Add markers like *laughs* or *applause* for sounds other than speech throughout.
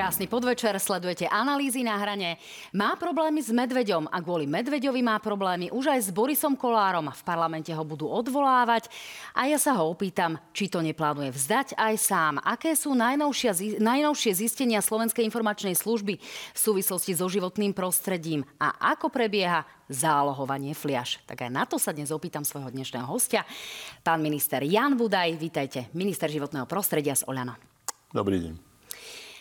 Krásny podvečer, sledujete analýzy na hrane. Má problémy s Medveďom a kvôli Medveďovi má problémy už aj s Borisom Kolárom. V parlamente ho budú odvolávať a ja sa ho opýtam, či to neplánuje vzdať aj sám. Aké sú najnovšie zistenia Slovenskej informačnej služby v súvislosti so životným prostredím a ako prebieha zálohovanie fliaž. Tak aj na to sa dnes opýtam svojho dnešného hostia, pán minister Jan Budaj. Vítajte, minister životného prostredia z Oľano. Dobrý deň.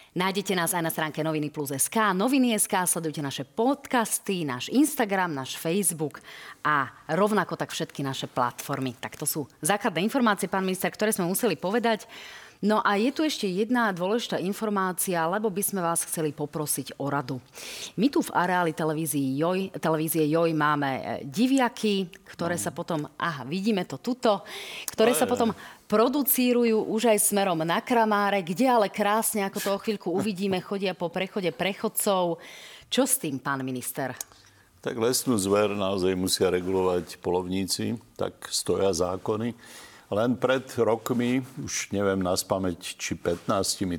Nájdete nás aj na stránke Noviny Plus SK, Noviny SK, sledujte naše podcasty, náš Instagram, náš Facebook a rovnako tak všetky naše platformy. Tak to sú základné informácie, pán minister, ktoré sme museli povedať. No a je tu ešte jedna dôležitá informácia, lebo by sme vás chceli poprosiť o radu. My tu v areáli televízie Joj, televízie Joj máme e, diviaky, ktoré no. sa potom, aha, vidíme to tuto, ktoré sa potom producírujú už aj smerom na Kramáre, kde ale krásne, ako to o chvíľku uvidíme, chodia po prechode prechodcov. Čo s tým, pán minister? Tak lesnú zver naozaj musia regulovať polovníci, tak stoja zákony. Len pred rokmi, už neviem na spameť, či 15,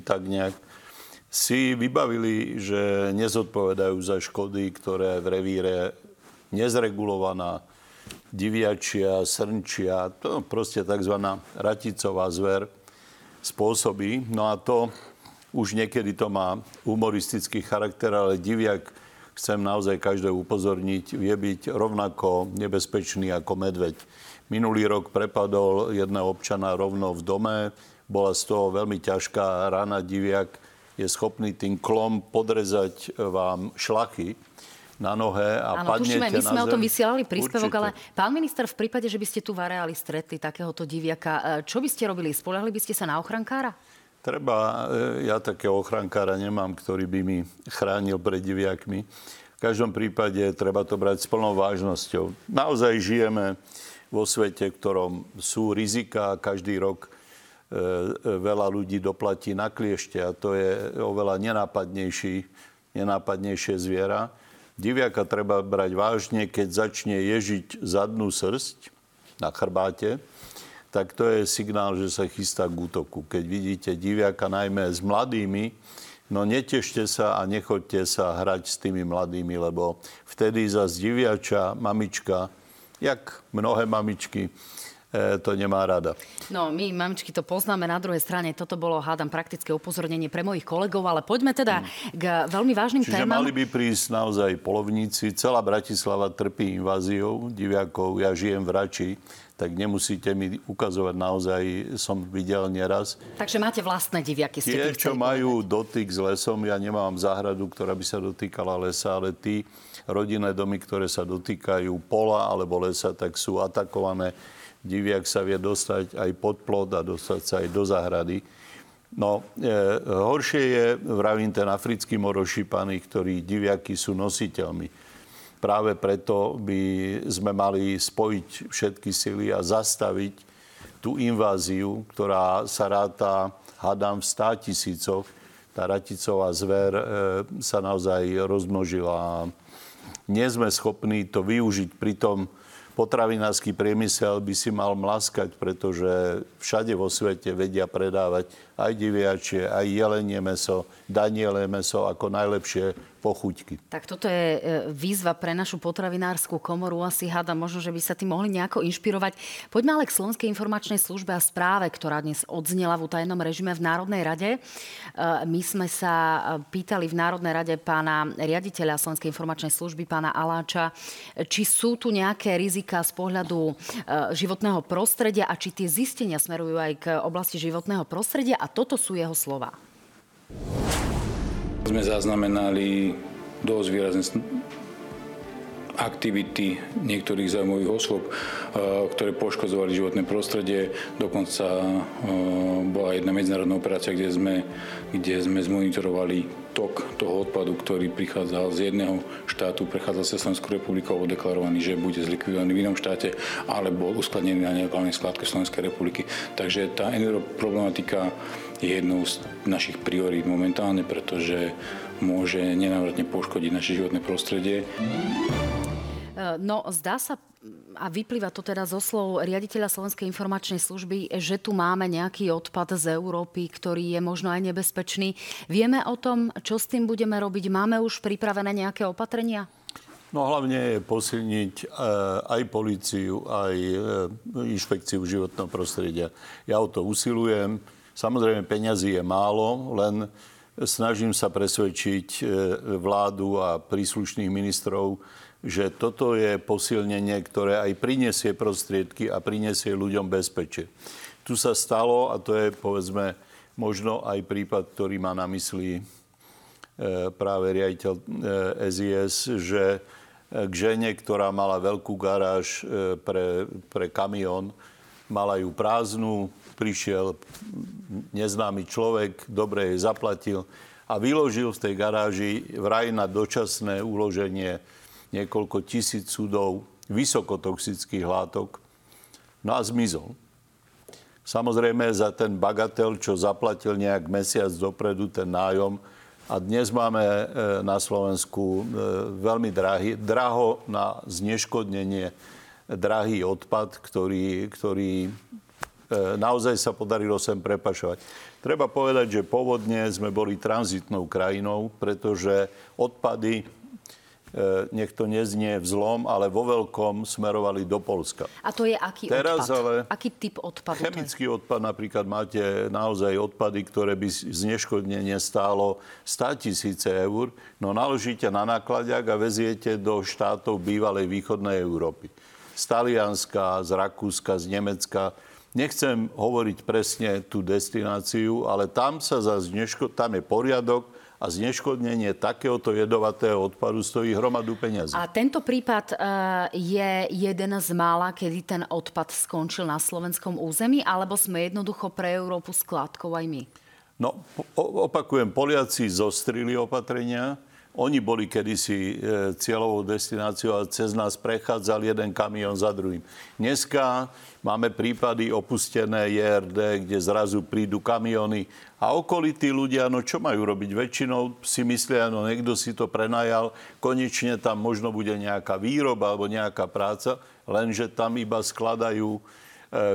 tak nejak, si vybavili, že nezodpovedajú za škody, ktoré v revíre nezregulovaná diviačia, srnčia, to proste tzv. raticová zver spôsobí. No a to už niekedy to má humoristický charakter, ale diviak, chcem naozaj každého upozorniť, vie byť rovnako nebezpečný ako medveď. Minulý rok prepadol jedného občana rovno v dome, bola z toho veľmi ťažká rana, diviak je schopný tým klom podrezať vám šlachy na nohe a Áno, tušíme, my sme o tom vysielali príspevok, Určite. ale pán minister, v prípade, že by ste tu v areáli stretli takéhoto diviaka, e, čo by ste robili? Spolahli by ste sa na ochrankára? Treba, e, ja takého ochrankára nemám, ktorý by mi chránil pred diviakmi. V každom prípade treba to brať s plnou vážnosťou. Naozaj žijeme vo svete, v ktorom sú rizika. Každý rok e, veľa ľudí doplatí na kliešte a to je oveľa nenápadnejší, nenápadnejšie zviera. Diviaka treba brať vážne, keď začne ježiť zadnú srst na chrbáte, tak to je signál, že sa chystá k útoku. Keď vidíte diviaka najmä s mladými, no netešte sa a nechoďte sa hrať s tými mladými, lebo vtedy za diviača mamička, jak mnohé mamičky, to nemá rada. No, my, mamičky, to poznáme. Na druhej strane, toto bolo, hádam, praktické upozornenie pre mojich kolegov, ale poďme teda hmm. k veľmi vážnym Čiže témam. mali by prísť naozaj polovníci. Celá Bratislava trpí inváziou diviakov. Ja žijem v Rači, tak nemusíte mi ukazovať naozaj, som videl nieraz. Takže máte vlastné diviaky, ste Tie, čo majú dotyk s lesom, ja nemám záhradu, ktorá by sa dotýkala lesa, ale tí rodinné domy, ktoré sa dotýkajú pola alebo lesa, tak sú atakované diviak sa vie dostať aj pod plod a dostať sa aj do záhrady. No, e, horšie je, vravím, ten africký morošipaný, ktorý diviaky sú nositeľmi. Práve preto by sme mali spojiť všetky sily a zastaviť tú inváziu, ktorá sa ráta, hádam, v stá tisícoch. Tá raticová zver e, sa naozaj rozmnožila. Nie sme schopní to využiť. Pritom potravinársky priemysel by si mal mlaskať, pretože všade vo svete vedia predávať aj diviačie, aj jelenie meso, daniele meso ako najlepšie pochuťky. Tak toto je e, výzva pre našu potravinárskú komoru. Asi hada možno, že by sa tým mohli nejako inšpirovať. Poďme ale k Slovenskej informačnej službe a správe, ktorá dnes odznela v utajenom režime v Národnej rade. E, my sme sa e, pýtali v Národnej rade pána riaditeľa Slovenskej informačnej služby, pána Aláča, či sú tu nejaké rizika z pohľadu životného prostredia a či tie zistenia smerujú aj k oblasti životného prostredia. A toto sú jeho slova. Sme zaznamenali dosť výrazné aktivity niektorých zaujímavých osôb, eh, ktoré poškozovali životné prostredie. Dokonca eh, bola jedna medzinárodná operácia, kde sme, kde sme zmonitorovali tok toho odpadu, ktorý prichádzal z jedného štátu, prechádzal sa Slovenskou republikou, bol deklarovaný, že bude zlikvidovaný v inom štáte, ale bol uskladnený na nelegálnej skladke Slovenskej republiky. Takže tá problematika je jednou z našich priorít momentálne, pretože môže nenávratne poškodiť naše životné prostredie. No, zdá sa, a vyplýva to teda zo slov riaditeľa Slovenskej informačnej služby, že tu máme nejaký odpad z Európy, ktorý je možno aj nebezpečný. Vieme o tom, čo s tým budeme robiť? Máme už pripravené nejaké opatrenia? No hlavne je posilniť e, aj policiu, aj e, inšpekciu životného prostredia. Ja o to usilujem. Samozrejme, peňazí je málo, len snažím sa presvedčiť vládu a príslušných ministrov, že toto je posilnenie, ktoré aj prinesie prostriedky a prinesie ľuďom bezpečie. Tu sa stalo, a to je povedzme možno aj prípad, ktorý má na mysli e, práve riaditeľ SIS, e, že e, k žene, ktorá mala veľkú garáž pre, pre kamión, mala ju prázdnu, prišiel neznámy človek, dobre jej zaplatil a vyložil v tej garáži vraj na dočasné uloženie niekoľko tisíc súdov vysokotoxických látok. No a zmizol. Samozrejme za ten bagatel, čo zaplatil nejak mesiac dopredu ten nájom, a dnes máme e, na Slovensku e, veľmi drahý, draho na zneškodnenie drahý odpad, ktorý, ktorý e, naozaj sa podarilo sem prepašovať. Treba povedať, že pôvodne sme boli tranzitnou krajinou, pretože odpady nech to neznie vzlom, ale vo veľkom smerovali do Polska. A to je aký Teraz odpad? Ale aký typ odpadu? Chemický odpad napríklad máte naozaj odpady, ktoré by zneškodnenie stálo 100 tisíce eur, no naložíte na nákladiak a veziete do štátov bývalej východnej Európy. Z Talianska, z Rakúska, z Nemecka. Nechcem hovoriť presne tú destináciu, ale tam sa za zneško- tam je poriadok, a zneškodnenie takéhoto jedovatého odpadu stojí hromadu peňazí. A tento prípad e, je jeden z mála, kedy ten odpad skončil na slovenskom území, alebo sme jednoducho pre Európu skládkou aj my? No, opakujem, Poliaci zostrili opatrenia, oni boli kedysi e, cieľovou destináciou a cez nás prechádzal jeden kamión za druhým. Dneska máme prípady opustené JRD, kde zrazu prídu kamiony a okolití ľudia, no čo majú robiť? Väčšinou si myslia, no niekto si to prenajal, konečne tam možno bude nejaká výroba alebo nejaká práca, lenže tam iba skladajú e,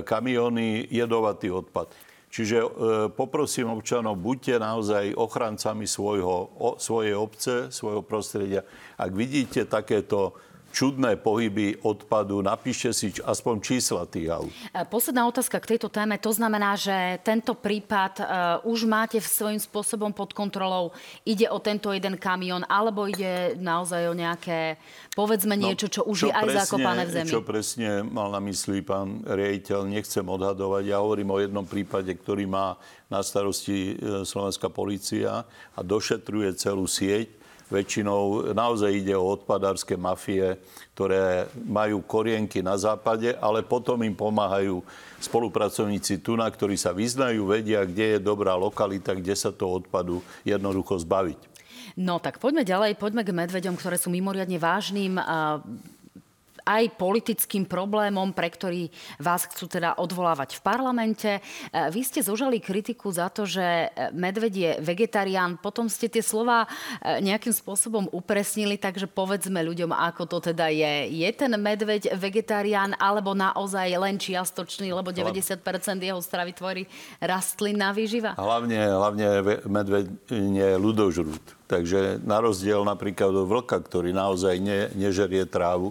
kamiony jedovatý odpad. Čiže e, poprosím občanov, buďte naozaj ochrancami svojho, o, svojej obce, svojho prostredia. Ak vidíte takéto čudné pohyby odpadu. Napíšte si aspoň čísla tých aut. E, posledná otázka k tejto téme. To znamená, že tento prípad uh, už máte svojím spôsobom pod kontrolou. Ide o tento jeden kamión, alebo ide naozaj o nejaké, povedzme no, niečo, čo už čo je aj presne, zakopané v zemi? Čo presne mal na mysli pán riaditeľ, nechcem odhadovať. Ja hovorím o jednom prípade, ktorý má na starosti e, Slovenská policia a došetruje celú sieť Väčšinou naozaj ide o odpadárske mafie, ktoré majú korienky na západe, ale potom im pomáhajú spolupracovníci tu, na ktorí sa vyznajú, vedia, kde je dobrá lokalita, kde sa to odpadu jednoducho zbaviť. No tak poďme ďalej, poďme k medveďom, ktoré sú mimoriadne vážnym aj politickým problémom, pre ktorý vás chcú teda odvolávať v parlamente. E, vy ste zožali kritiku za to, že e, medveď je vegetarián, potom ste tie slova e, nejakým spôsobom upresnili, takže povedzme ľuďom, ako to teda je. Je ten medveď vegetarián alebo naozaj len čiastočný, lebo 90% jeho stravy tvorí rastlinná výživa? Hlavne, hlavne medveď nie je ľudožrút. Takže na rozdiel napríklad od vlka, ktorý naozaj ne, nežerie trávu,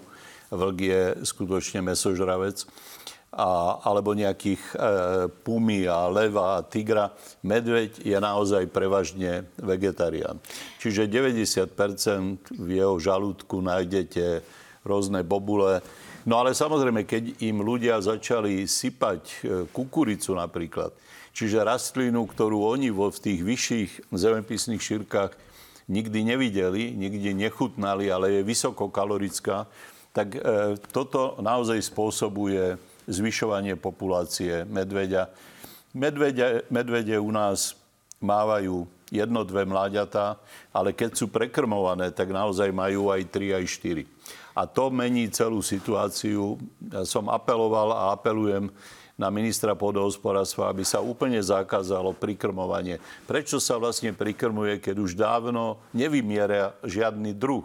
vlk je skutočne mesožravec, a, alebo nejakých e, pumy a leva a tigra. Medveď je naozaj prevažne vegetarián. Čiže 90% v jeho žalúdku nájdete rôzne bobule. No ale samozrejme, keď im ľudia začali sypať e, kukuricu napríklad, čiže rastlinu, ktorú oni vo v tých vyšších zemepisných šírkach nikdy nevideli, nikdy nechutnali, ale je vysokokalorická, tak e, toto naozaj spôsobuje zvyšovanie populácie medveďa. Medvede, medvede u nás mávajú jedno, dve mláďatá, ale keď sú prekrmované, tak naozaj majú aj 3, aj 4. A to mení celú situáciu. Ja som apeloval a apelujem na ministra pôdohospodárstva, aby sa úplne zakázalo prikrmovanie. Prečo sa vlastne prikrmuje, keď už dávno nevymieria žiadny druh?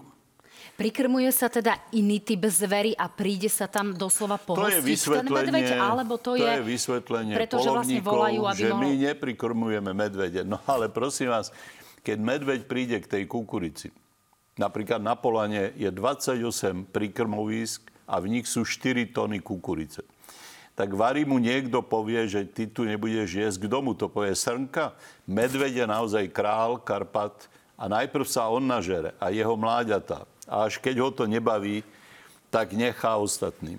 Prikrmuje sa teda iný typ zvery a príde sa tam doslova pohostiť to je ten medveď, alebo to, to je, je vysvetlenie pretože vlastne volajú, aby že mohol... my neprikrmujeme medvede. No ale prosím vás, keď medveď príde k tej kukurici, napríklad na Polane je 28 prikrmovísk a v nich sú 4 tony kukurice tak varí mu niekto povie, že ty tu nebudeš jesť. Kto mu to povie? Srnka? Medveď je naozaj král Karpat a najprv sa on nažere a jeho mláďata. A až keď ho to nebaví, tak nechá ostatným.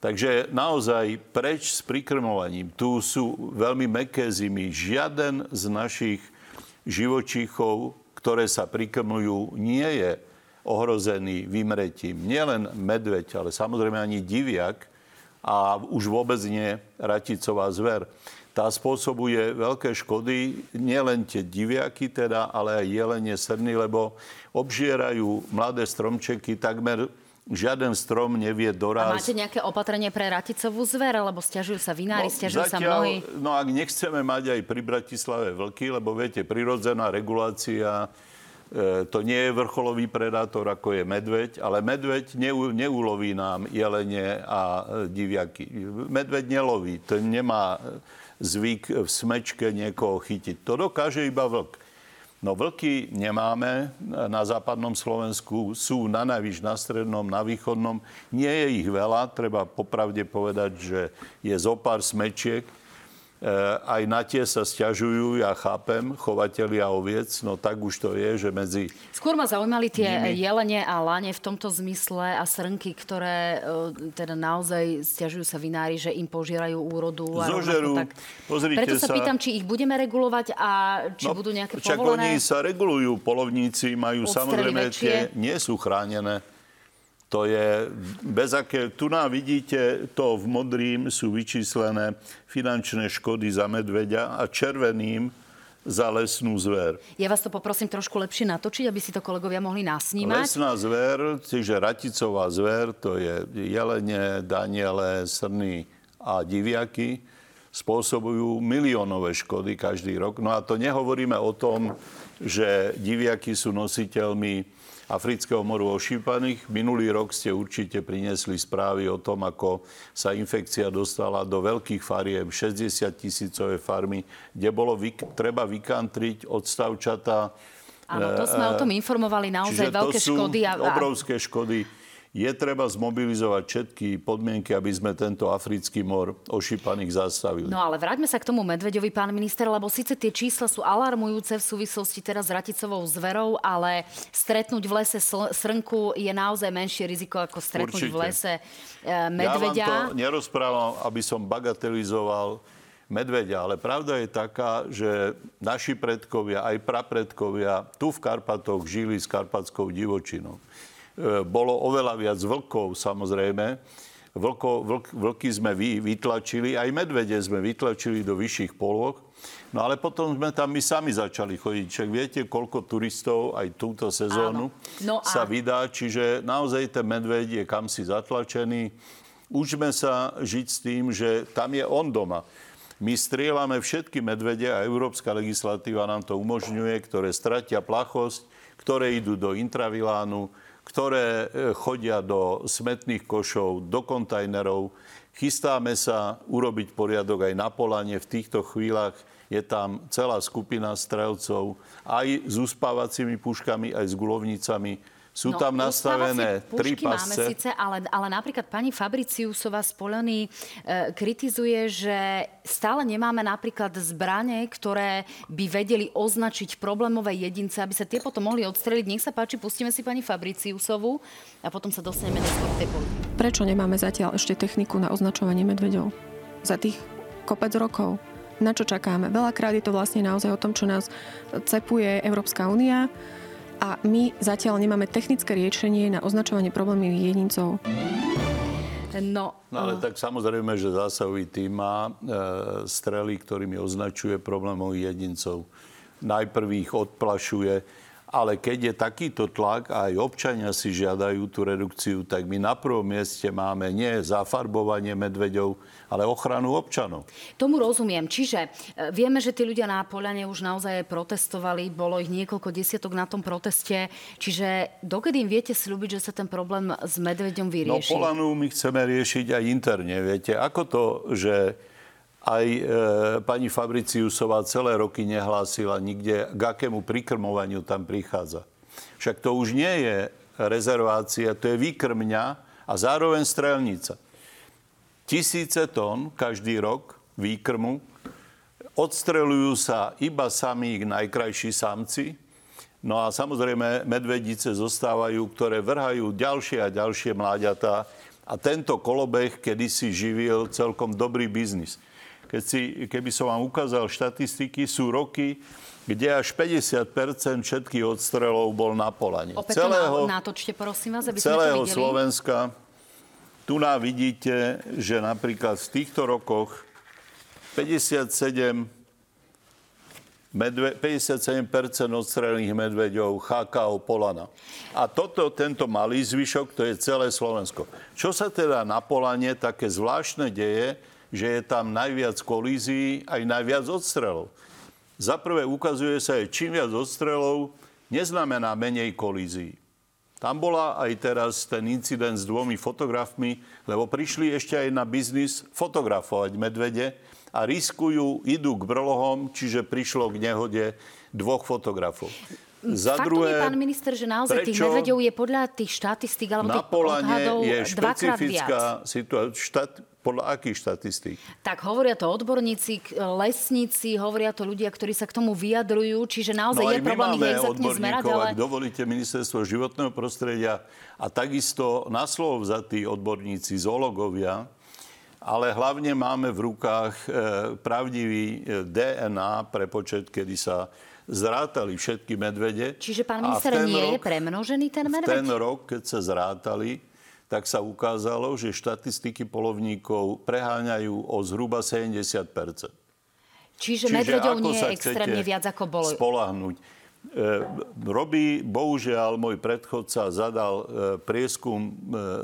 Takže naozaj preč s prikrmovaním. Tu sú veľmi meké zimy. Žiaden z našich živočíchov, ktoré sa prikrmujú, nie je ohrozený vymretím. Nielen medveď, ale samozrejme ani diviak, a už vôbec nie raticová zver. Tá spôsobuje veľké škody, nielen tie diviaky teda, ale aj jelenie srny, lebo obžierajú mladé stromčeky, takmer žiaden strom nevie doraz. A máte nejaké opatrenie pre raticovú zver, lebo stiažujú sa vinári, no, stiažujú zatiaľ, sa mnohí? No ak nechceme mať aj pri Bratislave vlky, lebo viete, prirodzená regulácia E, to nie je vrcholový predátor, ako je medveď, ale medveď neuloví nám jelenie a e, diviaky. Medveď neloví, to nemá zvyk v smečke niekoho chytiť. To dokáže iba vlk. No vlky nemáme na západnom Slovensku, sú na najvyš na strednom, na východnom. Nie je ich veľa, treba popravde povedať, že je zo pár smečiek, aj na tie sa stiažujú, ja chápem, chovatelia oviec, no tak už to je, že medzi... Skôr ma zaujímali tie nimi... jelene a lane v tomto zmysle a srnky, ktoré eh, teda naozaj stiažujú sa vinári, že im požierajú úrodu. Zožerú, tak. pozrite Preto sa, sa pýtam, či ich budeme regulovať a či no, budú nejaké čak povolené... oni sa regulujú, polovníci majú samozrejme tie, nie sú chránené to je bez aké... Tu nám vidíte, to v modrým sú vyčíslené finančné škody za medveďa a červeným za lesnú zver. Ja vás to poprosím trošku lepšie natočiť, aby si to kolegovia mohli nasnímať. Lesná zver, čiže raticová zver, to je jelene, daniele, srny a diviaky, spôsobujú miliónové škody každý rok. No a to nehovoríme o tom, že diviaky sú nositeľmi afrického moru ošípaných. Minulý rok ste určite priniesli správy o tom, ako sa infekcia dostala do veľkých farieb, 60 tisícové farmy, kde bolo vyk- treba vykantriť odstavčata. Áno, to sme o tom informovali, naozaj veľké škody. A... obrovské škody je treba zmobilizovať všetky podmienky, aby sme tento africký mor ošípaných zastavili. No ale vráťme sa k tomu medveďovi, pán minister, lebo síce tie čísla sú alarmujúce v súvislosti teraz s raticovou zverou, ale stretnúť v lese srnku je naozaj menšie riziko ako stretnúť Určite. v lese e, medveďa. Ja vám to nerozprávam, aby som bagatelizoval medveďa, ale pravda je taká, že naši predkovia, aj prapredkovia tu v Karpatoch žili s karpatskou divočinou. E, bolo oveľa viac vlkov, samozrejme. Vlko, vlk, vlky sme vy, vytlačili, aj medvede sme vytlačili do vyšších polôch. No ale potom sme tam my sami začali chodiť. Čak viete, koľko turistov aj túto sezónu no a... sa vydá. Čiže naozaj ten medveď je kam si zatlačený. Učme sa žiť s tým, že tam je on doma. My strieľame všetky medvede a európska legislatíva nám to umožňuje, ktoré stratia plachosť, ktoré idú do intravilánu, ktoré e, chodia do smetných košov, do kontajnerov. Chystáme sa urobiť poriadok aj na Polane. V týchto chvíľach je tam celá skupina strelcov aj s uspávacími puškami, aj s gulovnicami sú no, tam nastavené tri pasce. Máme síce, ale, ale napríklad pani Fabriciusová z Polony e, kritizuje, že stále nemáme napríklad zbranie, ktoré by vedeli označiť problémové jedince, aby sa tie potom mohli odstreliť. Nech sa páči, pustíme si pani Fabriciusovú a potom sa dostaneme do tej politiky. Prečo nemáme zatiaľ ešte techniku na označovanie medveďov? Za tých kopec rokov. Na čo čakáme? Veľakrát je to vlastne naozaj o tom, čo nás cepuje Európska únia a my zatiaľ nemáme technické riešenie na označovanie problémových jedincov. No, no ale tak samozrejme, že zásahový tým má e, strely, ktorými označuje problémových jedincov. Najprv ich odplašuje Ale keď je takýto tlak a aj občania si žiadajú tú redukciu, tak my na prvom mieste máme nie zafarbovanie medveďov, ale ochranu občanov. Tomu rozumiem. Čiže e, vieme, že tí ľudia na Poliane už naozaj protestovali, bolo ich niekoľko desiatok na tom proteste. Čiže dokedy im viete slúbiť, že sa ten problém s medveďom No vyrieši? Polanu my chceme riešiť aj interne. Viete, ako to, že aj e, pani Fabriciusová celé roky nehlásila nikde, k akému prikrmovaniu tam prichádza. Však to už nie je rezervácia, to je výkrmňa a zároveň strelnica. Tisíce tón každý rok výkrmu. Odstrelujú sa iba sami najkrajší samci. No a samozrejme medvedice zostávajú, ktoré vrhajú ďalšie a ďalšie mláďatá. A tento kolobeh kedysi živil celkom dobrý biznis. Keď si, keby som vám ukázal štatistiky, sú roky, kde až 50% všetkých odstrelov bol na polane. Opäť celého, to natočte, prosím vás, aby celého sme to videli. Slovenska. Tu nám vidíte, že napríklad v týchto rokoch 57 medve, 57% odstrelených medveďov, chákao, polana. A toto, tento malý zvyšok, to je celé Slovensko. Čo sa teda na polane také zvláštne deje, že je tam najviac kolízií, aj najviac odstrelov. Za prvé ukazuje sa, že čím viac odstrelov, neznamená menej kolízií. Tam bola aj teraz ten incident s dvomi fotografmi, lebo prišli ešte aj na biznis fotografovať medvede a riskujú, idú k brlohom, čiže prišlo k nehode dvoch fotografov. Za Faktom druhé, je, pán minister, že naozaj tých medveďov je podľa tých štatistík alebo na tých odhadov je dvakrát viac. situácia. Štát, podľa akých štatistík? Tak hovoria to odborníci, lesníci, hovoria to ľudia, ktorí sa k tomu vyjadrujú, čiže naozaj No je problém ich exaktne zmerať, ale... ak dovolíte, ministerstvo životného prostredia a takisto na slovo vzatí odborníci, zoológovia, ale hlavne máme v rukách e, pravdivý e, DNA prepočet, kedy sa zrátali všetky medvede. Čiže, pán minister, ten nie je rok- premožený ten V medveď? ten rok, keď sa zrátali, tak sa ukázalo, že štatistiky polovníkov preháňajú o zhruba 70 Čiže, medveďov ako nie je extrémne viac ako bolo. Spolahnuť. E, robí, bohužiaľ, môj predchodca zadal e, prieskum e,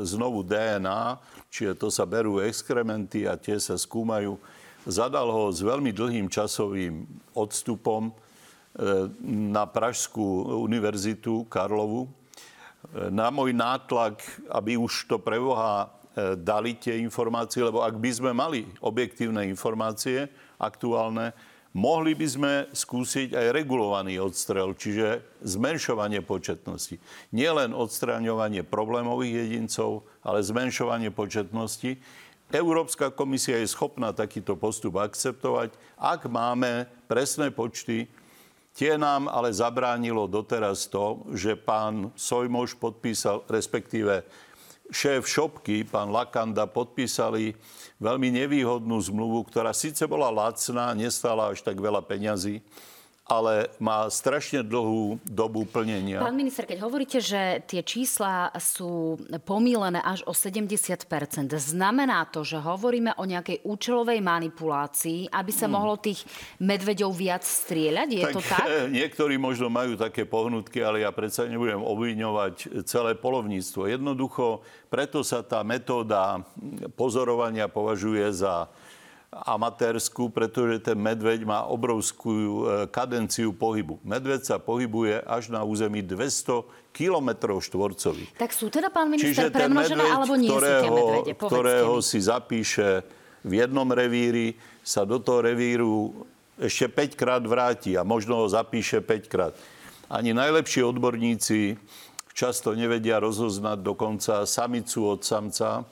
znovu DNA, čiže to sa berú exkrementy a tie sa skúmajú. Zadal ho s veľmi dlhým časovým odstupom na Pražskú univerzitu Karlovu. E, Na môj nátlak, aby už to preboha e, dali tie informácie, lebo ak by sme mali objektívne informácie aktuálne, mohli by sme skúsiť aj regulovaný odstrel, čiže zmenšovanie početnosti. Nie len odstraňovanie problémových jedincov, ale zmenšovanie početnosti. Európska komisia je schopná takýto postup akceptovať, ak máme presné počty Tie nám ale zabránilo doteraz to, že pán Sojmoš podpísal, respektíve šéf šopky, pán Lakanda, podpísali veľmi nevýhodnú zmluvu, ktorá síce bola lacná, nestála až tak veľa peňazí, ale má strašne dlhú dobu plnenia. Pán minister, keď hovoríte, že tie čísla sú pomílené až o 70% znamená to, že hovoríme o nejakej účelovej manipulácii, aby sa mohlo tých medveďov viac strieľať? Je to tak? *laughs* Niektorí možno majú také pohnutky, ale ja predsa nebudem obviňovať celé polovníctvo. Jednoducho, preto sa tá metóda pozorovania považuje za amatérskú, pretože ten medveď má obrovskú eh, kadenciu pohybu. Medveď sa pohybuje až na území 200 kilometrov štvorcových. Tak sú teda, pán minister, Čiže premnožené medveď, alebo nie sú tie ktorého, medvede? Povedzte ktorého mi. si zapíše v jednom revíri, sa do toho revíru ešte 5 krát vráti a možno ho zapíše 5 krát. Ani najlepší odborníci často nevedia rozoznať dokonca samicu od samca,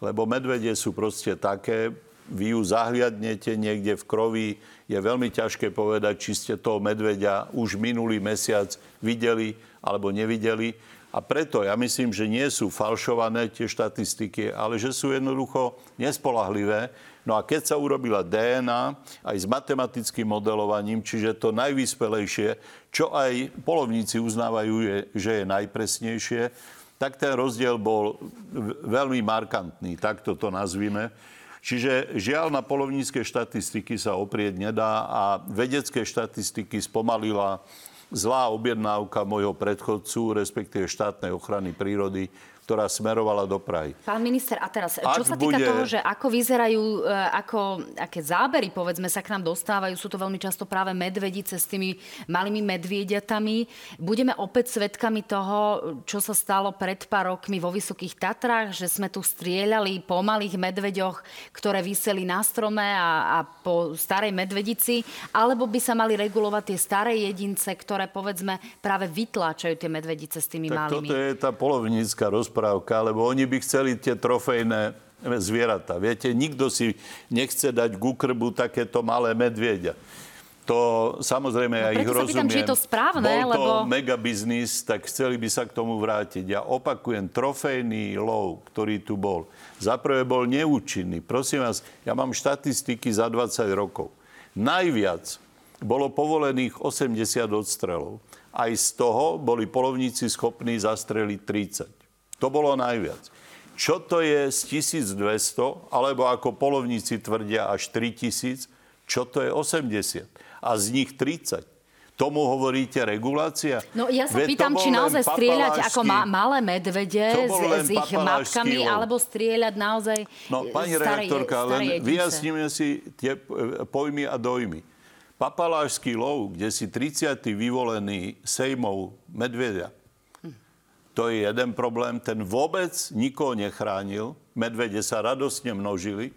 lebo medvede sú proste také, vy ju zahliadnete niekde v krovi, je veľmi ťažké povedať, či ste toho medveďa už minulý mesiac videli alebo nevideli. A preto ja myslím, že nie sú falšované tie štatistiky, ale že sú jednoducho nespolahlivé. No a keď sa urobila DNA aj s matematickým modelovaním, čiže to najvyspelejšie, čo aj polovníci uznávajú, je, že je najpresnejšie, tak ten rozdiel bol veľmi markantný, takto to nazvime. Čiže žiaľ na polovnícke štatistiky sa oprieť nedá a vedecké štatistiky spomalila zlá objednávka môjho predchodcu, respektíve štátnej ochrany prírody, ktorá smerovala do Prahy. Pán minister, a teraz, Ak čo sa týka bude... toho, že ako vyzerajú, e, ako, aké zábery, povedzme, sa k nám dostávajú, sú to veľmi často práve medvedice s tými malými medviediatami. Budeme opäť svedkami toho, čo sa stalo pred pár rokmi vo Vysokých Tatrách, že sme tu strieľali po malých medveďoch, ktoré vyseli na strome a, a po starej medvedici, alebo by sa mali regulovať tie staré jedince, ktoré, povedzme, práve vytláčajú tie medvedice s tými tak malými. toto je tá polovnícka rozpráva rozprávka, lebo oni by chceli tie trofejné zvieratá. Viete, nikto si nechce dať k úkrbu takéto malé medvieďa. To samozrejme no, ja ich rozumiem. Pýtam, či je to správne, Bol to lebo... megabiznis, tak chceli by sa k tomu vrátiť. Ja opakujem, trofejný lov, ktorý tu bol, zaprvé bol neúčinný. Prosím vás, ja mám štatistiky za 20 rokov. Najviac bolo povolených 80 odstrelov. Aj z toho boli polovníci schopní zastreliť 30. To bolo najviac. Čo to je z 1200, alebo ako polovníci tvrdia až 3000, čo to je 80? A z nich 30. Tomu hovoríte regulácia? No ja sa Veď pýtam, či naozaj strieľať ako ma- malé medvede s, s ich matkami, lov. alebo strieľať naozaj No, pani starej, redaktorka, len vyjasníme si tie pojmy a dojmy. Papalášský lov, kde si 30. vyvolený sejmov medvedia to je jeden problém. Ten vôbec nikoho nechránil. Medvede sa radostne množili.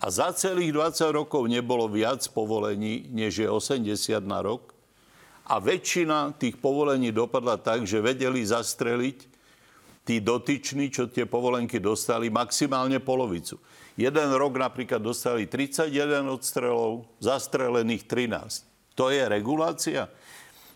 A za celých 20 rokov nebolo viac povolení, než je 80 na rok. A väčšina tých povolení dopadla tak, že vedeli zastreliť tí dotyční, čo tie povolenky dostali, maximálne polovicu. Jeden rok napríklad dostali 31 odstrelov, zastrelených 13. To je regulácia?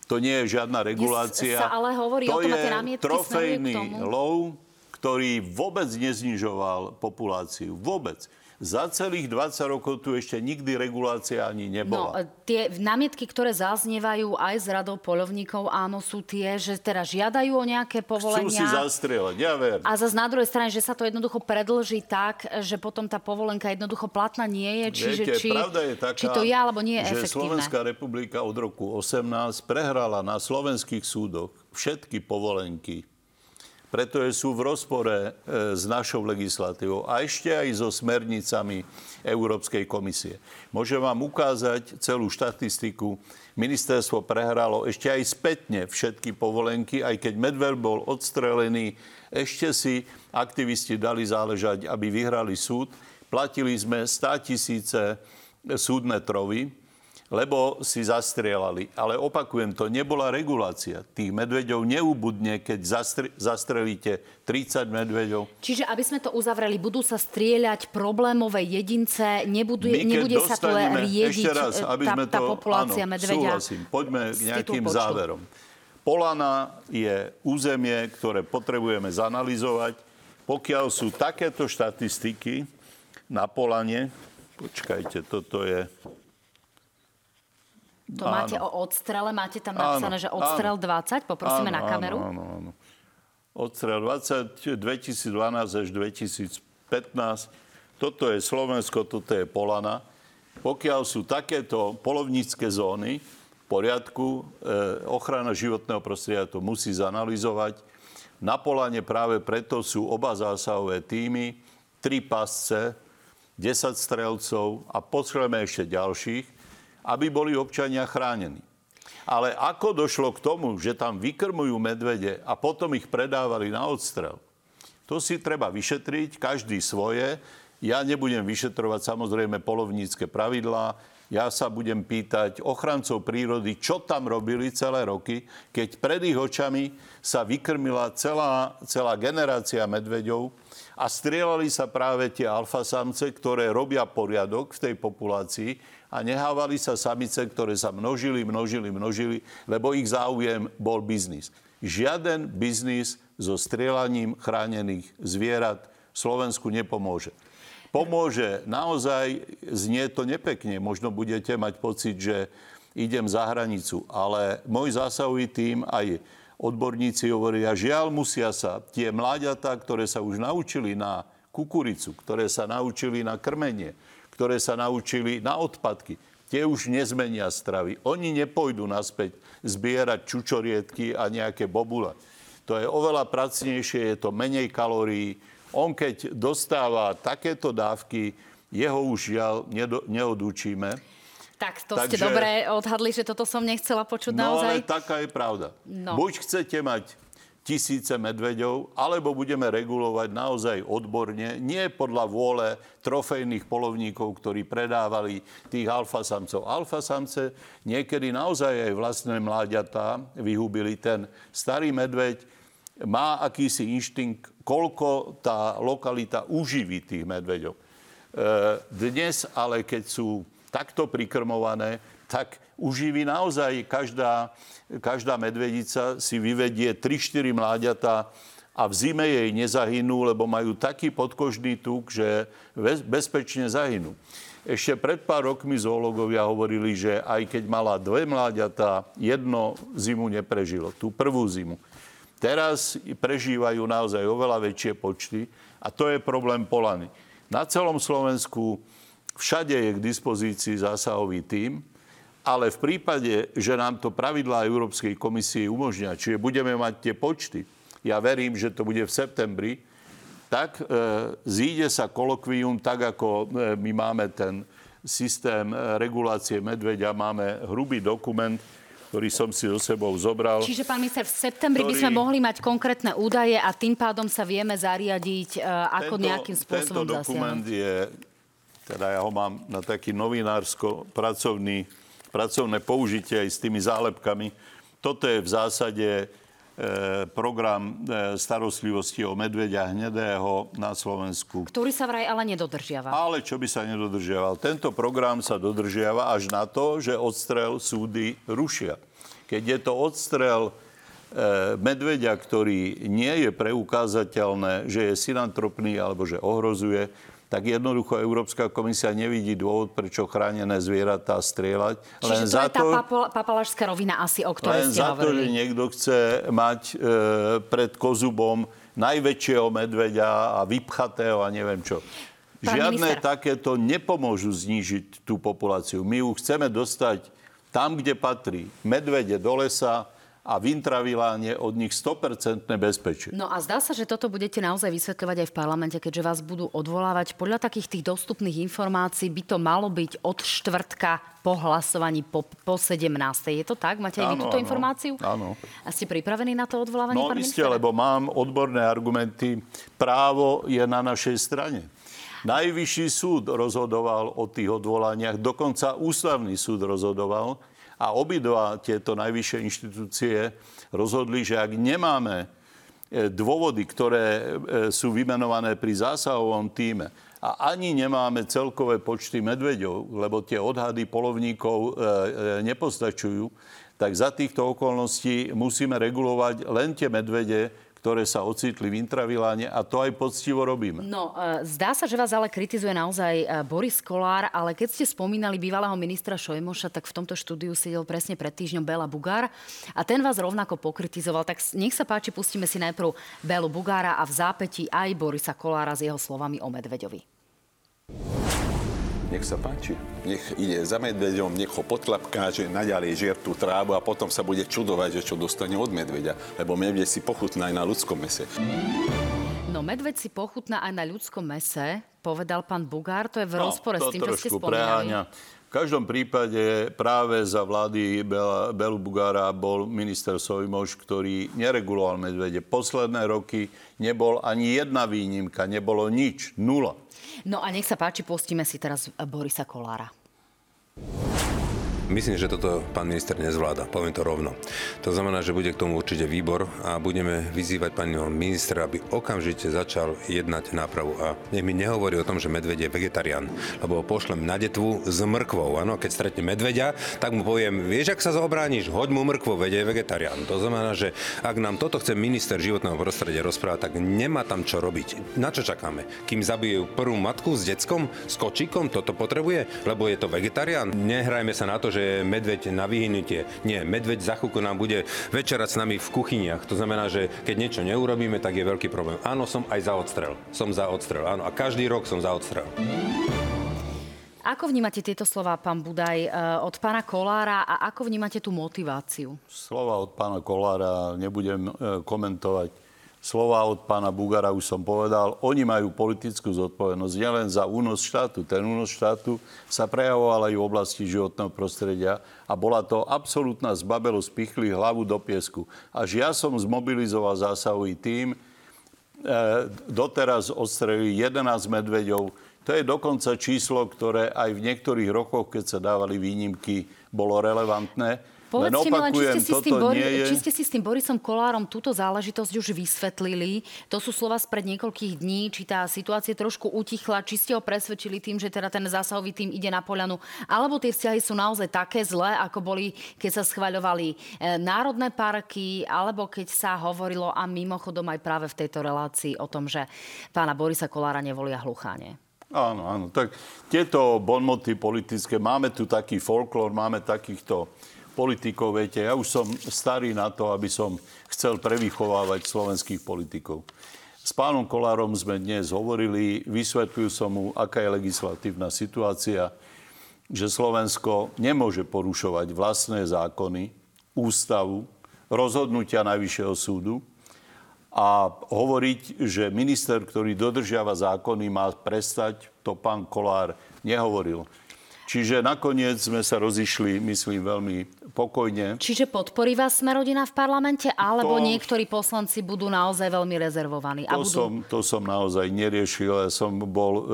To nie je žiadna regulácia. Sa ale hovorí to o tom, je trofejný lov, ktorý vôbec neznižoval populáciu. Vôbec. Za celých 20 rokov tu ešte nikdy regulácia ani nebola. No, tie námietky, ktoré zaznievajú aj z radou polovníkov, áno, sú tie, že teda žiadajú o nejaké povolenia. Chcú si zastrieľať, ja ver. A zase na druhej strane, že sa to jednoducho predlží tak, že potom tá povolenka jednoducho platná nie je. Čiže Viete, či, pravda je taká, či to je alebo nie je že efektívne. Slovenská republika od roku 18 prehrala na slovenských súdoch všetky povolenky pretože sú v rozpore e, s našou legislatívou a ešte aj so smernicami Európskej komisie. Môžem vám ukázať celú štatistiku. Ministerstvo prehralo ešte aj spätne všetky povolenky, aj keď medver bol odstrelený, ešte si aktivisti dali záležať, aby vyhrali súd. Platili sme 100 tisíce súdne trovy, lebo si zastrelali. Ale opakujem, to nebola regulácia. Tých medveďov neubudne, keď zastre- zastrelíte 30 medveďov. Čiže aby sme to uzavreli, budú sa strieľať problémové jedince, nebude, nebude sa to riediť ešte raz, aby tá, sme tá populácia áno, medveďa? Súhlasím. Poďme k nejakým záverom. Polana je územie, ktoré potrebujeme zanalizovať. Pokiaľ sú takéto štatistiky na Polane, počkajte, toto je to áno. máte o odstrele, máte tam napísané, áno, že odstrel áno. 20, poprosíme áno, na kameru. Áno, áno, áno. Odstrel 20, 2012 až 2015. Toto je Slovensko, toto je Polana. Pokiaľ sú takéto polovnícke zóny, v poriadku, e, ochrana životného prostredia to musí zanalizovať. Na Polane práve preto sú oba zásahové týmy, tri pasce, 10 strelcov a potrebujeme ešte ďalších aby boli občania chránení. Ale ako došlo k tomu, že tam vykrmujú medvede a potom ich predávali na odstrel, to si treba vyšetriť, každý svoje. Ja nebudem vyšetrovať samozrejme polovnícke pravidlá, ja sa budem pýtať ochrancov prírody, čo tam robili celé roky, keď pred ich očami sa vykrmila celá, celá generácia medveďov a strieľali sa práve tie alfasamce, ktoré robia poriadok v tej populácii a nehávali sa samice, ktoré sa množili, množili, množili, lebo ich záujem bol biznis. Žiaden biznis so strieľaním chránených zvierat Slovensku nepomôže. Pomôže naozaj, znie to nepekne, možno budete mať pocit, že idem za hranicu, ale môj zásahový tým aj odborníci hovoria, žiaľ musia sa tie mláďatá, ktoré sa už naučili na kukuricu, ktoré sa naučili na krmenie, ktoré sa naučili na odpadky, tie už nezmenia stravy. Oni nepôjdu naspäť zbierať čučoriedky a nejaké bobule. To je oveľa pracnejšie, je to menej kalórií. On keď dostáva takéto dávky, jeho už žiaľ neodúčime. Tak to Takže, ste dobre odhadli, že toto som nechcela počuť no, naozaj. ale taká je pravda. No. Buď chcete mať tisíce medveďov, alebo budeme regulovať naozaj odborne, nie podľa vôle trofejných polovníkov, ktorí predávali tých alfasamcov. Alfasamce niekedy naozaj aj vlastné mláďatá vyhubili. Ten starý medveď má akýsi inštinkt, koľko tá lokalita uživí tých medveďov. E, dnes ale, keď sú takto prikrmované, tak uživí naozaj každá, každá medvedica si vyvedie 3-4 mláďata a v zime jej nezahynú, lebo majú taký podkožný tuk, že bezpečne zahynú. Ešte pred pár rokmi zoológovia hovorili, že aj keď mala dve mláďatá, jedno zimu neprežilo, tú prvú zimu. Teraz prežívajú naozaj oveľa väčšie počty a to je problém Polany. Na celom Slovensku všade je k dispozícii zásahový tím, ale v prípade, že nám to pravidlá Európskej komisie umožňa, čiže budeme mať tie počty, ja verím, že to bude v septembri, tak e, zíde sa kolokvium tak, ako e, my máme ten systém e, regulácie medveďa, máme hrubý dokument, ktorý som si so sebou zobral. Čiže, pán minister, v septembri ktorý... by sme mohli mať konkrétne údaje a tým pádom sa vieme zariadiť, e, ako tento, nejakým spôsobom Tento dokument zasiahnuť. je, teda ja ho mám na taký novinársko-pracovný pracovné použitie aj s tými zálepkami. Toto je v zásade program e, starostlivosti o medveďa hnedého na Slovensku. Ktorý sa vraj ale nedodržiava. Ale čo by sa nedodržiaval? Tento program sa dodržiava až na to, že odstrel súdy rušia. Keď je to odstrel e, medveďa, ktorý nie je preukázateľné, že je synantropný alebo že ohrozuje, tak jednoducho Európska komisia nevidí dôvod, prečo chránené zvieratá strieľať. Čiže len to za je tá to, papalašská rovina asi, o ktorej len ste za hovorili. to, že niekto chce mať e, pred kozubom najväčšieho medveďa a vypchatého a neviem čo. Pán Žiadne minister. takéto nepomôžu znížiť tú populáciu. My ju chceme dostať tam, kde patrí. Medvede do lesa, a v intraviláne od nich 100% bezpečie. No a zdá sa, že toto budete naozaj vysvetľovať aj v parlamente, keďže vás budú odvolávať. Podľa takých tých dostupných informácií by to malo byť od štvrtka po hlasovaní po, po 17. Je to tak? Máte aj vy túto áno, informáciu? Áno. A ste pripravení na to odvolávanie, no, pán isté, lebo mám odborné argumenty. Právo je na našej strane. Najvyšší súd rozhodoval o tých odvolaniach, dokonca ústavný súd rozhodoval. A obidva tieto najvyššie inštitúcie rozhodli, že ak nemáme e, dôvody, ktoré e, sú vymenované pri zásahovom týme a ani nemáme celkové počty medveďov, lebo tie odhady polovníkov e, nepostačujú, tak za týchto okolností musíme regulovať len tie medvede, ktoré sa ocitli v intraviláne a to aj poctivo robíme. No, e, zdá sa, že vás ale kritizuje naozaj e, Boris Kolár, ale keď ste spomínali bývalého ministra Šojmoša, tak v tomto štúdiu sedel presne pred týždňom Bela Bugár a ten vás rovnako pokritizoval. Tak nech sa páči, pustíme si najprv Belu Bugára a v zápäti aj Borisa Kolára s jeho slovami o Medveďovi. Nech sa páči. Nech ide za medveďom, nech ho podklapká, že naďalej žier tú trávu a potom sa bude čudovať, že čo dostane od medveďa. Lebo medveď si pochutná aj na ľudskom mese. No, medveď si pochutná aj na ľudskom mese, povedal pán Bugár. To je v no, rozpore s tým, čo ste spomínali. Preháňa. V každom prípade práve za vlády Bela, Belu Bugára bol minister Sojmoš, ktorý nereguloval medvede. Posledné roky nebol ani jedna výnimka, nebolo nič, nula. No a nech sa páči, pustíme si teraz Borisa Kolára. Myslím, že toto pán minister nezvláda, poviem to rovno. To znamená, že bude k tomu určite výbor a budeme vyzývať pani ministra, aby okamžite začal jednať nápravu. A nech mi nehovorí o tom, že medveď je vegetarián, lebo pošlem na detvu s mrkvou. Áno, keď stretne medveďa, tak mu poviem, vieš, ak sa zobrániš, hoď mu mrkvu, veď je vegetarián. To znamená, že ak nám toto chce minister životného prostredia rozprávať, tak nemá tam čo robiť. Na čo čakáme? Kým zabijú prvú matku s deckom, s kočíkom, toto potrebuje, lebo je to vegetarián. Nehrajme sa na to, že že medveď na vyhnutie. Nie, medveď za chvíľku nám bude večerať s nami v kuchyniach. To znamená, že keď niečo neurobíme, tak je veľký problém. Áno, som aj za odstrel. Som za odstrel, áno. A každý rok som za odstrel. Ako vnímate tieto slova, pán Budaj, e, od pána Kolára a ako vnímate tú motiváciu? Slova od pána Kolára nebudem e, komentovať slova od pána Bugara už som povedal, oni majú politickú zodpovednosť nielen za únos štátu. Ten únos štátu sa prejavoval aj v oblasti životného prostredia a bola to absolútna zbabelosť, pichli hlavu do piesku. Až ja som zmobilizoval zásahový tým, e, doteraz odstrelili 11 medveďov. To je dokonca číslo, ktoré aj v niektorých rokoch, keď sa dávali výnimky, bolo relevantné. Povedzte mi len, či ste, si s tým Bori- je... či ste si s tým Borisom Kolárom túto záležitosť už vysvetlili. To sú slova spred niekoľkých dní, či tá situácia trošku utichla, či ste ho presvedčili tým, že teda ten zásahový tým ide na poľanu, alebo tie vzťahy sú naozaj také zlé, ako boli, keď sa schvaľovali e, národné parky, alebo keď sa hovorilo a mimochodom aj práve v tejto relácii o tom, že pána Borisa Kolára nevolia hlucháne. Áno, áno. Tak tieto bonmoty politické, máme tu taký folklór, máme takýchto politikov, viete, ja už som starý na to, aby som chcel prevychovávať slovenských politikov. S pánom Kolárom sme dnes hovorili, vysvetľujú som mu, aká je legislatívna situácia, že Slovensko nemôže porušovať vlastné zákony, ústavu, rozhodnutia Najvyššieho súdu a hovoriť, že minister, ktorý dodržiava zákony, má prestať, to pán Kolár nehovoril. Čiže nakoniec sme sa rozišli, myslím, veľmi pokojne. Čiže podporí vás Smerodina v parlamente, alebo to, niektorí poslanci budú naozaj veľmi rezervovaní? To, budú... som, to som naozaj neriešil. Ja som bol e,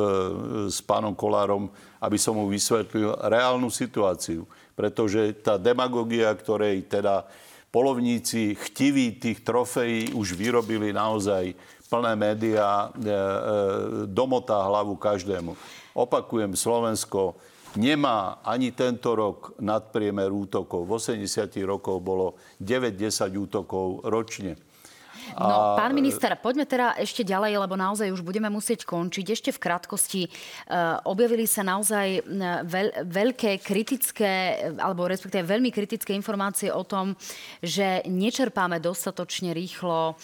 s pánom Kolárom, aby som mu vysvetlil reálnu situáciu. Pretože tá demagogia, ktorej teda polovníci chtiví tých trofejí už vyrobili naozaj plné médiá, e, e, domotá hlavu každému. Opakujem, Slovensko nemá ani tento rok nadpriemer útokov. V 80 rokoch bolo 9-10 útokov ročne. No, pán minister, poďme teda ešte ďalej, lebo naozaj už budeme musieť končiť. Ešte v krátkosti uh, objavili sa naozaj veľ, veľké kritické, alebo respektíve veľmi kritické informácie o tom, že nečerpáme dostatočne rýchlo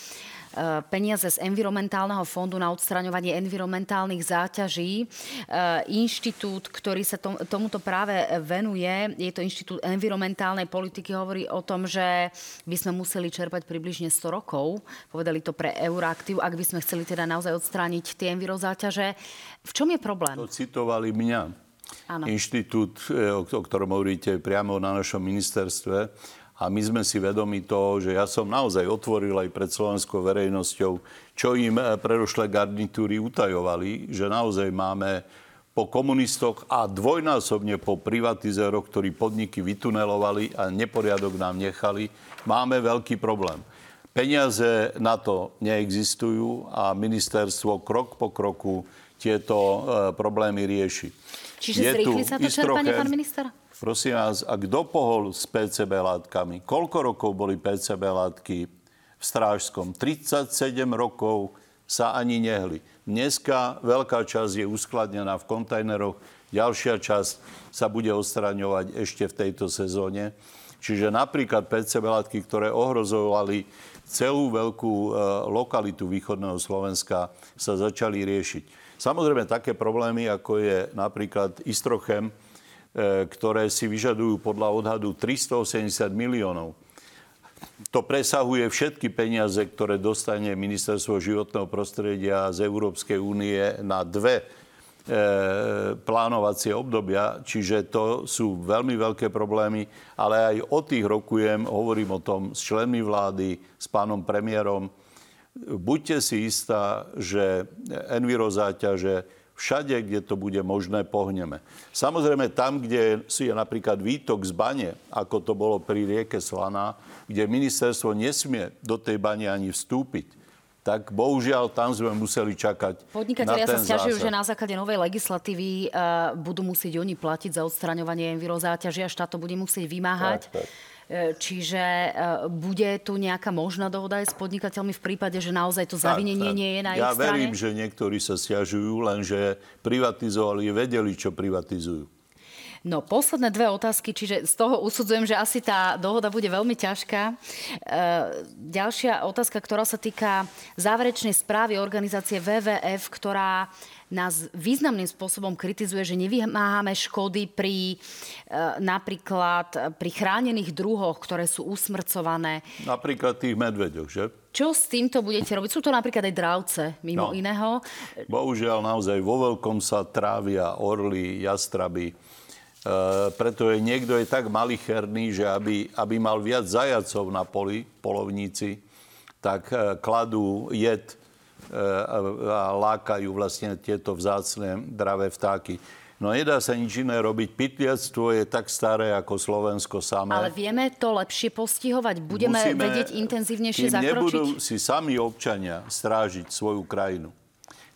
peniaze z environmentálneho fondu na odstraňovanie environmentálnych záťaží. Eh, inštitút, ktorý sa tom, tomuto práve venuje, je to Inštitút environmentálnej politiky, hovorí o tom, že by sme museli čerpať približne 100 rokov. Povedali to pre Euraktiv, ak by sme chceli teda naozaj odstrániť tie envirozáťaže. V čom je problém? To citovali mňa. Ano. Inštitút, eh, o ktorom hovoríte priamo na našom ministerstve, a my sme si vedomi toho, že ja som naozaj otvoril aj pred slovenskou verejnosťou, čo im eh, predošlé garnitúry utajovali, že naozaj máme po komunistoch a dvojnásobne po privatizéroch, ktorí podniky vytunelovali a neporiadok nám nechali, máme veľký problém. Peniaze na to neexistujú a ministerstvo krok po kroku tieto e, problémy rieši. Čiže zrýchli sa to čerpanie, pán minister? Prosím vás, a kto pohol s PCB látkami? Koľko rokov boli PCB látky v Strážskom? 37 rokov sa ani nehli. Dneska veľká časť je uskladnená v kontajneroch, ďalšia časť sa bude odstraňovať ešte v tejto sezóne. Čiže napríklad PCB látky, ktoré ohrozovali celú veľkú e, lokalitu východného Slovenska, sa začali riešiť. Samozrejme, také problémy, ako je napríklad Istrochem, ktoré si vyžadujú podľa odhadu 380 miliónov. To presahuje všetky peniaze, ktoré dostane Ministerstvo životného prostredia z Európskej únie na dve e, plánovacie obdobia, čiže to sú veľmi veľké problémy, ale aj o tých rokujem, hovorím o tom s členmi vlády, s pánom premiérom. Buďte si istá, že envirozáťaže všade, kde to bude možné, pohneme. Samozrejme tam, kde je napríklad výtok z bane, ako to bolo pri rieke Slaná, kde ministerstvo nesmie do tej bane ani vstúpiť, tak bohužiaľ tam sme museli čakať Podnikatelia sa stiažujú, že na základe novej legislatívy uh, budú musieť oni platiť za odstraňovanie envirozáťažia, štát to bude musieť vymáhať. Tak, tak. E, čiže e, bude tu nejaká možná dohoda aj s podnikateľmi v prípade, že naozaj to zavinenie nie je na ja ich strane? Ja verím, že niektorí sa stiažujú, lenže privatizovali, vedeli, čo privatizujú. No, posledné dve otázky, čiže z toho usudzujem, že asi tá dohoda bude veľmi ťažká. E, ďalšia otázka, ktorá sa týka záverečnej správy organizácie WWF, ktorá nás významným spôsobom kritizuje, že nevymáhame škody pri e, napríklad pri chránených druhoch, ktoré sú usmrcované. Napríklad tých medveďoch, že? Čo s týmto budete robiť? Sú to napríklad aj dravce, mimo no. iného. Bohužiaľ, naozaj vo veľkom sa trávia orly, jastraby, Eh, preto je niekto je tak malicherný, že aby, aby mal viac zajacov na poli, polovníci, tak eh, kladú jed a lákajú vlastne tieto vzácne dravé vtáky. No nedá sa nič iné robiť. Pytliactvo je tak staré ako Slovensko samé. Ale vieme to lepšie postihovať? Budeme Musíme, vedieť intenzívnejšie kým zakročiť? nebudú si sami občania strážiť svoju krajinu,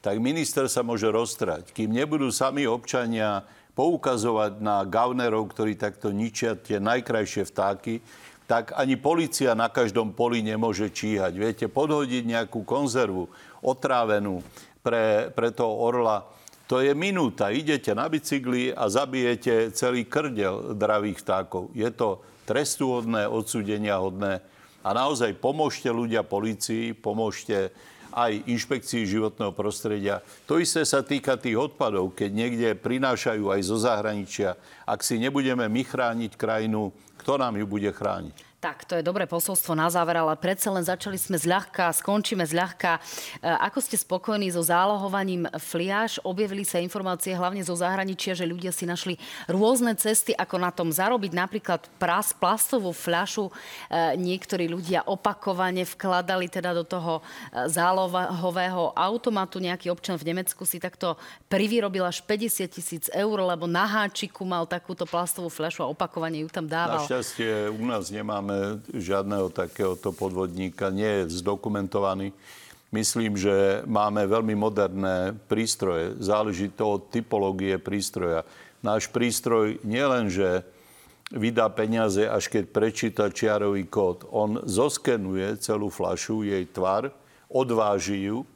tak minister sa môže roztrať. Kým nebudú sami občania poukazovať na gavnerov, ktorí takto ničia tie najkrajšie vtáky, tak ani policia na každom poli nemôže číhať. Viete, podhodiť nejakú konzervu otrávenú pre, pre toho orla, to je minúta. Idete na bicykli a zabijete celý krdel dravých vtákov. Je to trestúhodné, odsúdenia hodné. A naozaj pomôžte ľudia policii, pomôžte aj inšpekcii životného prostredia. To isté sa týka tých odpadov, keď niekde prinášajú aj zo zahraničia. Ak si nebudeme my chrániť krajinu, kto nám ju bude chrániť? Tak, to je dobré posolstvo na záver, ale predsa len začali sme zľahka, skončíme zľahka. E, ako ste spokojní so zálohovaním fliaž? Objavili sa informácie hlavne zo zahraničia, že ľudia si našli rôzne cesty, ako na tom zarobiť. Napríklad pras, plastovú fľašu e, niektorí ľudia opakovane vkladali teda do toho e, zálohového automatu. Nejaký občan v Nemecku si takto privyrobil až 50 tisíc eur, lebo na háčiku mal takúto plastovú fľašu a opakovane ju tam dával. Našťastie u nás nemáme nemáme žiadneho takéhoto podvodníka, nie je zdokumentovaný. Myslím, že máme veľmi moderné prístroje. Záleží to od typológie prístroja. Náš prístroj nielen, že vydá peniaze, až keď prečíta čiarový kód. On zoskenuje celú flašu, jej tvar, odváži ju,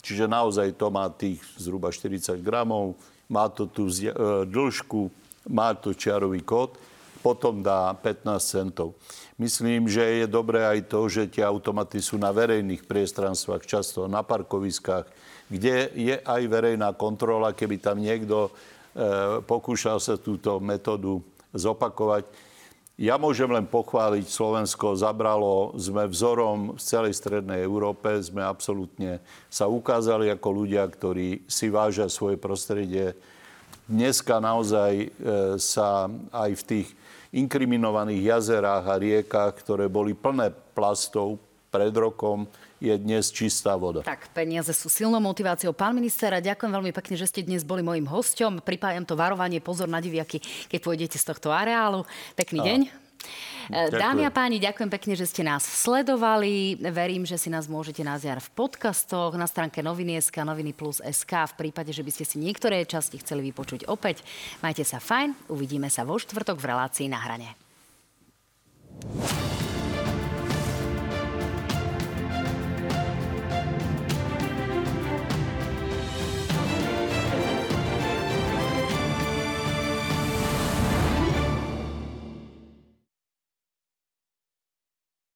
čiže naozaj to má tých zhruba 40 gramov, má to tú e, dĺžku, má to čiarový kód potom dá 15 centov. Myslím, že je dobré aj to, že tie automaty sú na verejných priestranstvách, často na parkoviskách, kde je aj verejná kontrola, keby tam niekto e, pokúšal sa túto metódu zopakovať. Ja môžem len pochváliť, Slovensko zabralo, sme vzorom v celej strednej Európe, sme absolútne sa ukázali ako ľudia, ktorí si vážia svoje prostredie. Dneska naozaj e, sa aj v tých inkriminovaných jazerách a riekach, ktoré boli plné plastov pred rokom, je dnes čistá voda. Tak, peniaze sú silnou motiváciou. Pán minister, ďakujem veľmi pekne, že ste dnes boli mojim hosťom. Pripájam to varovanie, pozor na diviaky, keď pôjdete z tohto areálu. Pekný a... deň. Ďakujem. Dámy a páni, ďakujem pekne, že ste nás sledovali. Verím, že si nás môžete nájsť v podcastoch na stránke noviny.sk, noviny plus SK. V prípade, že by ste si niektoré časti chceli vypočuť opäť, majte sa fajn. Uvidíme sa vo štvrtok v relácii na hrane.